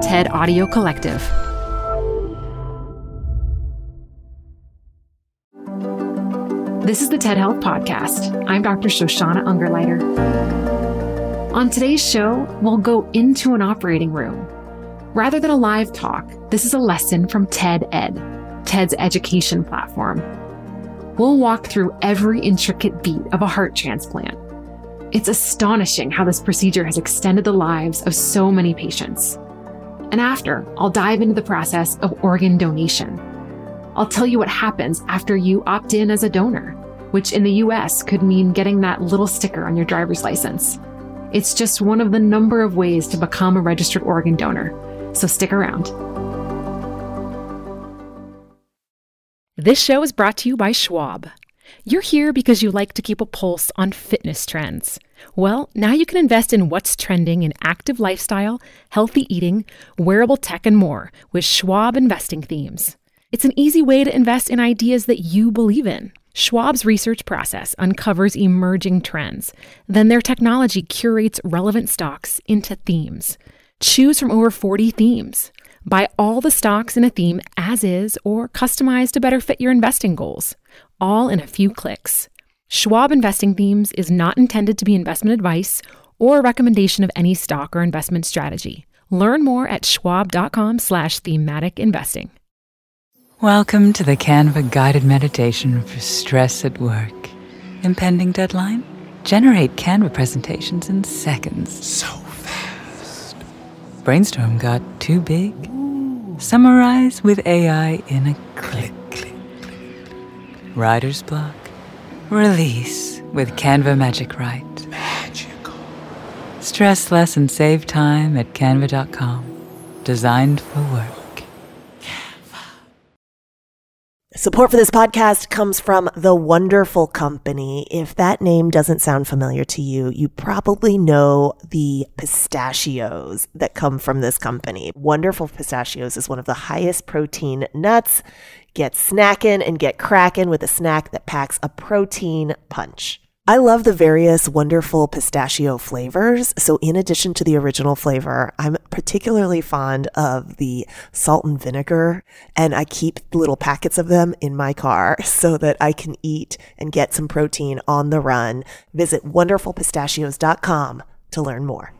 TED Audio Collective. This is the TED Health Podcast. I'm Dr. Shoshana Ungerleider. On today's show, we'll go into an operating room. Rather than a live talk, this is a lesson from TED Ed, TED's education platform. We'll walk through every intricate beat of a heart transplant. It's astonishing how this procedure has extended the lives of so many patients. And after, I'll dive into the process of organ donation. I'll tell you what happens after you opt in as a donor which in the US could mean getting that little sticker on your driver's license. It's just one of the number of ways to become a registered organ donor, so stick around. This show is brought to you by Schwab. You're here because you like to keep a pulse on fitness trends. Well, now you can invest in what's trending in active lifestyle, healthy eating, wearable tech, and more with Schwab investing themes. It's an easy way to invest in ideas that you believe in. Schwab's research process uncovers emerging trends. Then their technology curates relevant stocks into themes. Choose from over 40 themes. Buy all the stocks in a theme as is or customize to better fit your investing goals, all in a few clicks. Schwab Investing Themes is not intended to be investment advice or a recommendation of any stock or investment strategy. Learn more at schwab.com/slash thematic investing. Welcome to the Canva guided meditation for stress at work. Impending deadline? Generate Canva presentations in seconds. So fast. Brainstorm got too big? Ooh. Summarize with AI in a click. click, click. Writer's block? Release with Canva Magic Write. Magical. Stress less and save time at canva.com. Designed for work. Canva. Support for this podcast comes from The Wonderful Company. If that name doesn't sound familiar to you, you probably know the pistachios that come from this company. Wonderful Pistachios is one of the highest protein nuts. Get snacking and get cracking with a snack that packs a protein punch. I love the various wonderful pistachio flavors. So, in addition to the original flavor, I'm particularly fond of the salt and vinegar, and I keep little packets of them in my car so that I can eat and get some protein on the run. Visit wonderfulpistachios.com to learn more.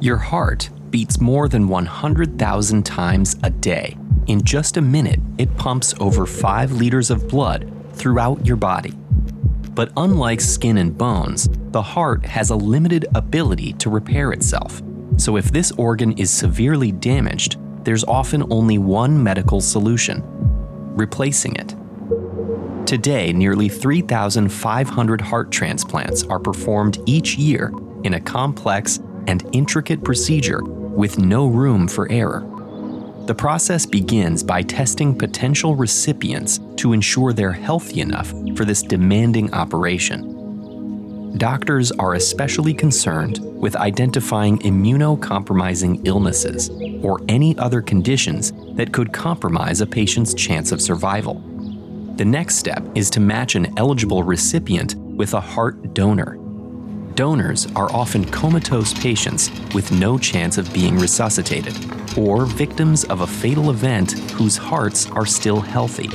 Your heart beats more than 100,000 times a day. In just a minute, it pumps over 5 liters of blood throughout your body. But unlike skin and bones, the heart has a limited ability to repair itself. So if this organ is severely damaged, there's often only one medical solution replacing it. Today, nearly 3,500 heart transplants are performed each year in a complex and intricate procedure with no room for error. The process begins by testing potential recipients to ensure they're healthy enough for this demanding operation. Doctors are especially concerned with identifying immunocompromising illnesses or any other conditions that could compromise a patient's chance of survival. The next step is to match an eligible recipient with a heart donor Donors are often comatose patients with no chance of being resuscitated, or victims of a fatal event whose hearts are still healthy.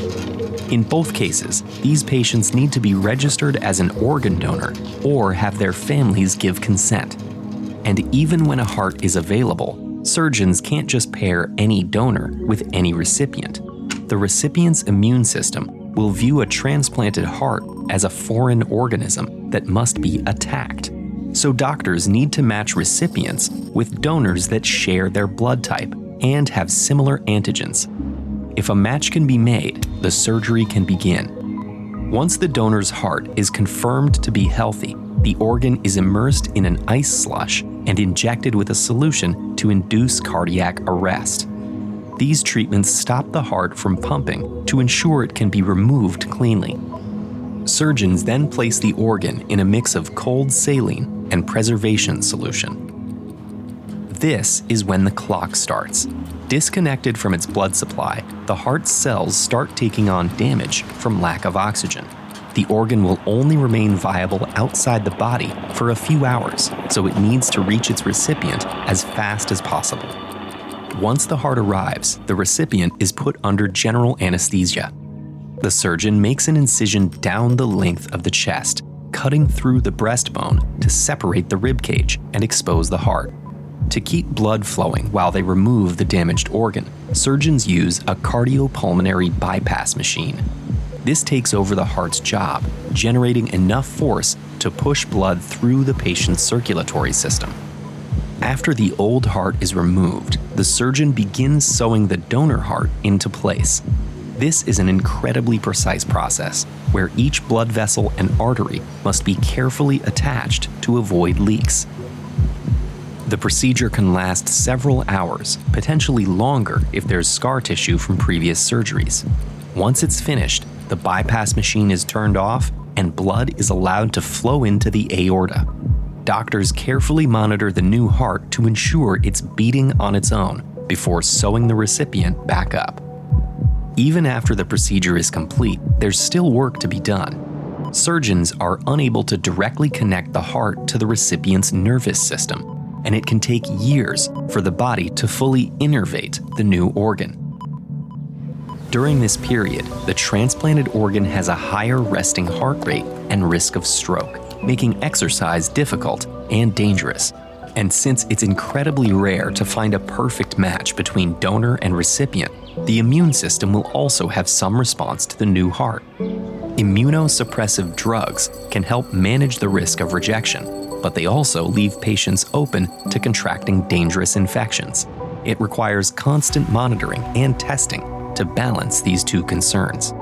In both cases, these patients need to be registered as an organ donor or have their families give consent. And even when a heart is available, surgeons can't just pair any donor with any recipient. The recipient's immune system will view a transplanted heart as a foreign organism that must be attacked. So doctors need to match recipients with donors that share their blood type and have similar antigens. If a match can be made, the surgery can begin. Once the donor's heart is confirmed to be healthy, the organ is immersed in an ice slush and injected with a solution to induce cardiac arrest. These treatments stop the heart from pumping to ensure it can be removed cleanly. Surgeons then place the organ in a mix of cold saline and preservation solution. This is when the clock starts. Disconnected from its blood supply, the heart's cells start taking on damage from lack of oxygen. The organ will only remain viable outside the body for a few hours, so it needs to reach its recipient as fast as possible. Once the heart arrives, the recipient is put under general anesthesia. The surgeon makes an incision down the length of the chest, cutting through the breastbone to separate the rib cage and expose the heart. To keep blood flowing while they remove the damaged organ, surgeons use a cardiopulmonary bypass machine. This takes over the heart's job, generating enough force to push blood through the patient's circulatory system. After the old heart is removed, the surgeon begins sewing the donor heart into place. This is an incredibly precise process where each blood vessel and artery must be carefully attached to avoid leaks. The procedure can last several hours, potentially longer if there's scar tissue from previous surgeries. Once it's finished, the bypass machine is turned off and blood is allowed to flow into the aorta. Doctors carefully monitor the new heart to ensure it's beating on its own before sewing the recipient back up. Even after the procedure is complete, there's still work to be done. Surgeons are unable to directly connect the heart to the recipient's nervous system, and it can take years for the body to fully innervate the new organ. During this period, the transplanted organ has a higher resting heart rate and risk of stroke, making exercise difficult and dangerous. And since it's incredibly rare to find a perfect match between donor and recipient, the immune system will also have some response to the new heart. Immunosuppressive drugs can help manage the risk of rejection, but they also leave patients open to contracting dangerous infections. It requires constant monitoring and testing to balance these two concerns.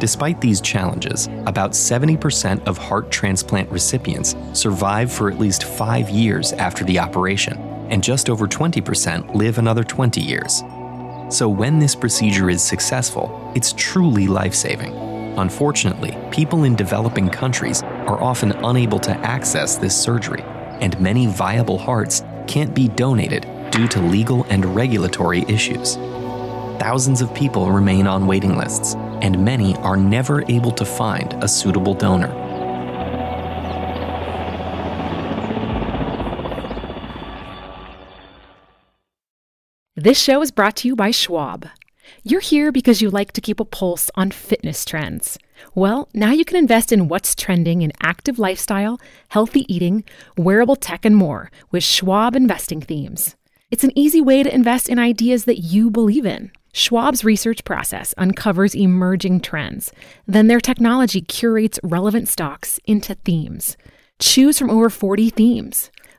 Despite these challenges, about 70% of heart transplant recipients survive for at least five years after the operation, and just over 20% live another 20 years. So, when this procedure is successful, it's truly life saving. Unfortunately, people in developing countries are often unable to access this surgery, and many viable hearts can't be donated due to legal and regulatory issues. Thousands of people remain on waiting lists, and many are never able to find a suitable donor. This show is brought to you by Schwab. You're here because you like to keep a pulse on fitness trends. Well, now you can invest in what's trending in active lifestyle, healthy eating, wearable tech, and more with Schwab investing themes. It's an easy way to invest in ideas that you believe in. Schwab's research process uncovers emerging trends. Then their technology curates relevant stocks into themes. Choose from over 40 themes.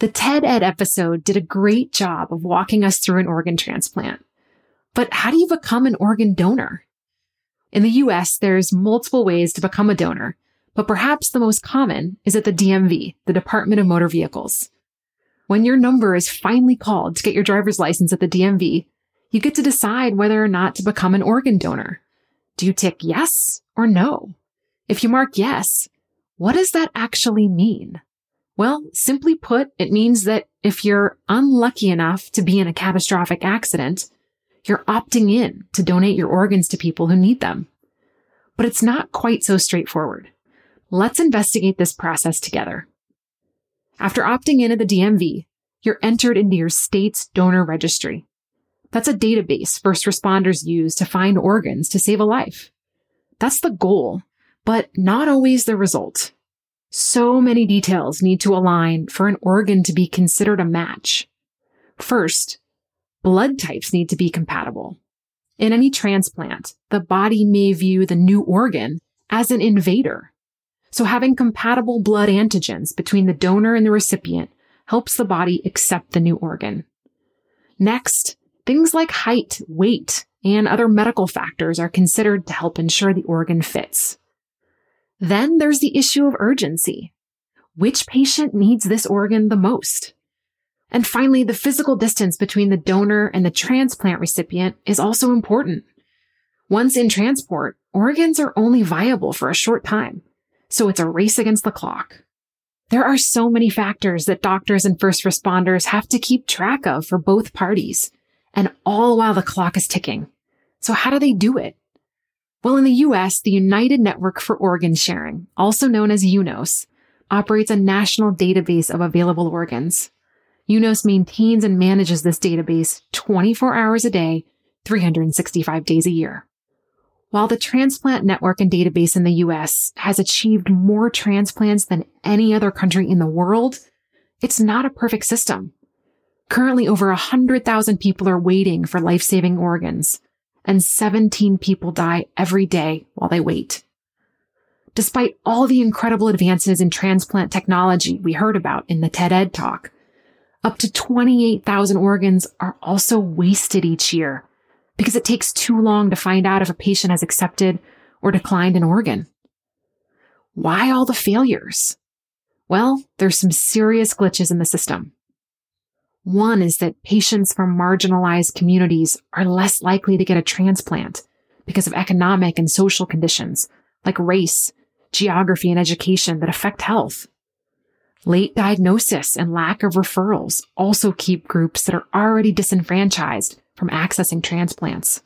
The TED Ed episode did a great job of walking us through an organ transplant. But how do you become an organ donor? In the US, there's multiple ways to become a donor, but perhaps the most common is at the DMV, the Department of Motor Vehicles. When your number is finally called to get your driver's license at the DMV, you get to decide whether or not to become an organ donor. Do you tick yes or no? If you mark yes, what does that actually mean? Well, simply put, it means that if you're unlucky enough to be in a catastrophic accident, you're opting in to donate your organs to people who need them. But it's not quite so straightforward. Let's investigate this process together. After opting in at the DMV, you're entered into your state's donor registry. That's a database first responders use to find organs to save a life. That's the goal, but not always the result. So many details need to align for an organ to be considered a match. First, blood types need to be compatible. In any transplant, the body may view the new organ as an invader. So having compatible blood antigens between the donor and the recipient helps the body accept the new organ. Next, things like height, weight, and other medical factors are considered to help ensure the organ fits. Then there's the issue of urgency. Which patient needs this organ the most? And finally, the physical distance between the donor and the transplant recipient is also important. Once in transport, organs are only viable for a short time, so it's a race against the clock. There are so many factors that doctors and first responders have to keep track of for both parties, and all while the clock is ticking. So how do they do it? Well, in the US, the United Network for Organ Sharing, also known as UNOS, operates a national database of available organs. UNOS maintains and manages this database 24 hours a day, 365 days a year. While the transplant network and database in the US has achieved more transplants than any other country in the world, it's not a perfect system. Currently, over 100,000 people are waiting for life saving organs, and 17 people die every day while they wait. Despite all the incredible advances in transplant technology we heard about in the TED Ed talk, up to 28,000 organs are also wasted each year because it takes too long to find out if a patient has accepted or declined an organ. Why all the failures? Well, there's some serious glitches in the system. One is that patients from marginalized communities are less likely to get a transplant because of economic and social conditions like race, geography, and education that affect health. Late diagnosis and lack of referrals also keep groups that are already disenfranchised from accessing transplants.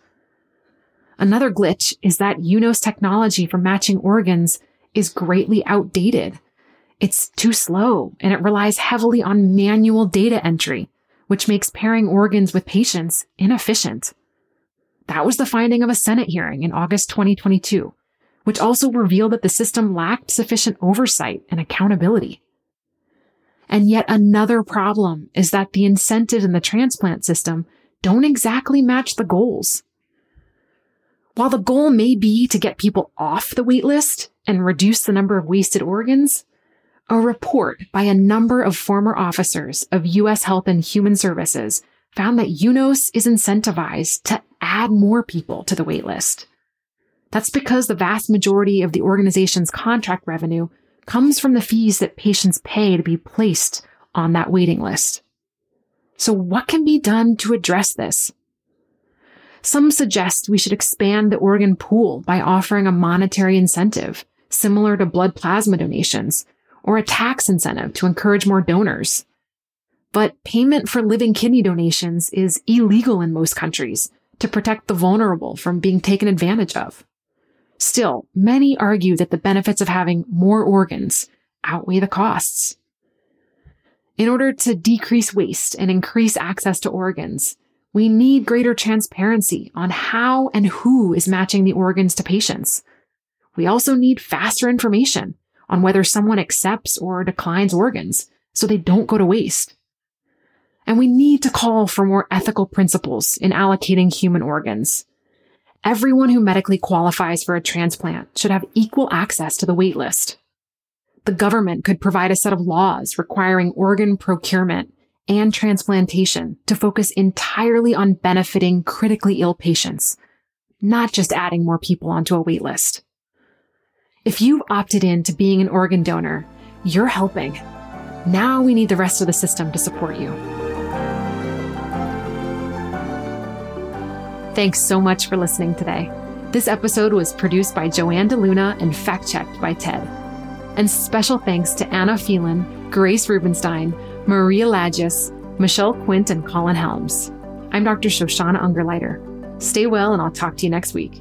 Another glitch is that UNOS technology for matching organs is greatly outdated it's too slow and it relies heavily on manual data entry, which makes pairing organs with patients inefficient. That was the finding of a Senate hearing in August 2022, which also revealed that the system lacked sufficient oversight and accountability. And yet another problem is that the incentives in the transplant system don't exactly match the goals. While the goal may be to get people off the waitlist and reduce the number of wasted organs, a report by a number of former officers of U.S. Health and Human Services found that UNOS is incentivized to add more people to the waitlist. That's because the vast majority of the organization's contract revenue comes from the fees that patients pay to be placed on that waiting list. So what can be done to address this? Some suggest we should expand the organ pool by offering a monetary incentive, similar to blood plasma donations, or a tax incentive to encourage more donors. But payment for living kidney donations is illegal in most countries to protect the vulnerable from being taken advantage of. Still, many argue that the benefits of having more organs outweigh the costs. In order to decrease waste and increase access to organs, we need greater transparency on how and who is matching the organs to patients. We also need faster information on whether someone accepts or declines organs so they don't go to waste. And we need to call for more ethical principles in allocating human organs. Everyone who medically qualifies for a transplant should have equal access to the waitlist. The government could provide a set of laws requiring organ procurement and transplantation to focus entirely on benefiting critically ill patients, not just adding more people onto a waitlist. If you've opted in to being an organ donor, you're helping. Now we need the rest of the system to support you. Thanks so much for listening today. This episode was produced by Joanne DeLuna and fact checked by Ted. And special thanks to Anna Phelan, Grace Rubenstein, Maria Lagis, Michelle Quint, and Colin Helms. I'm Dr. Shoshana Ungerleider. Stay well, and I'll talk to you next week.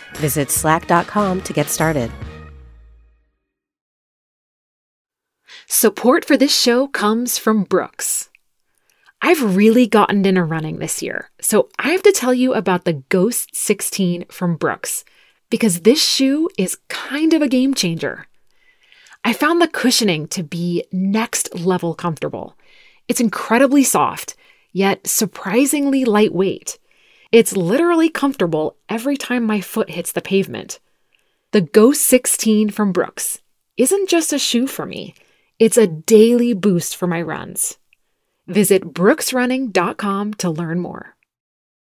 Visit slack.com to get started. Support for this show comes from Brooks. I've really gotten into running this year, so I have to tell you about the Ghost 16 from Brooks because this shoe is kind of a game changer. I found the cushioning to be next level comfortable. It's incredibly soft, yet surprisingly lightweight. It's literally comfortable every time my foot hits the pavement. The Ghost 16 from Brooks isn't just a shoe for me, it's a daily boost for my runs. Visit brooksrunning.com to learn more.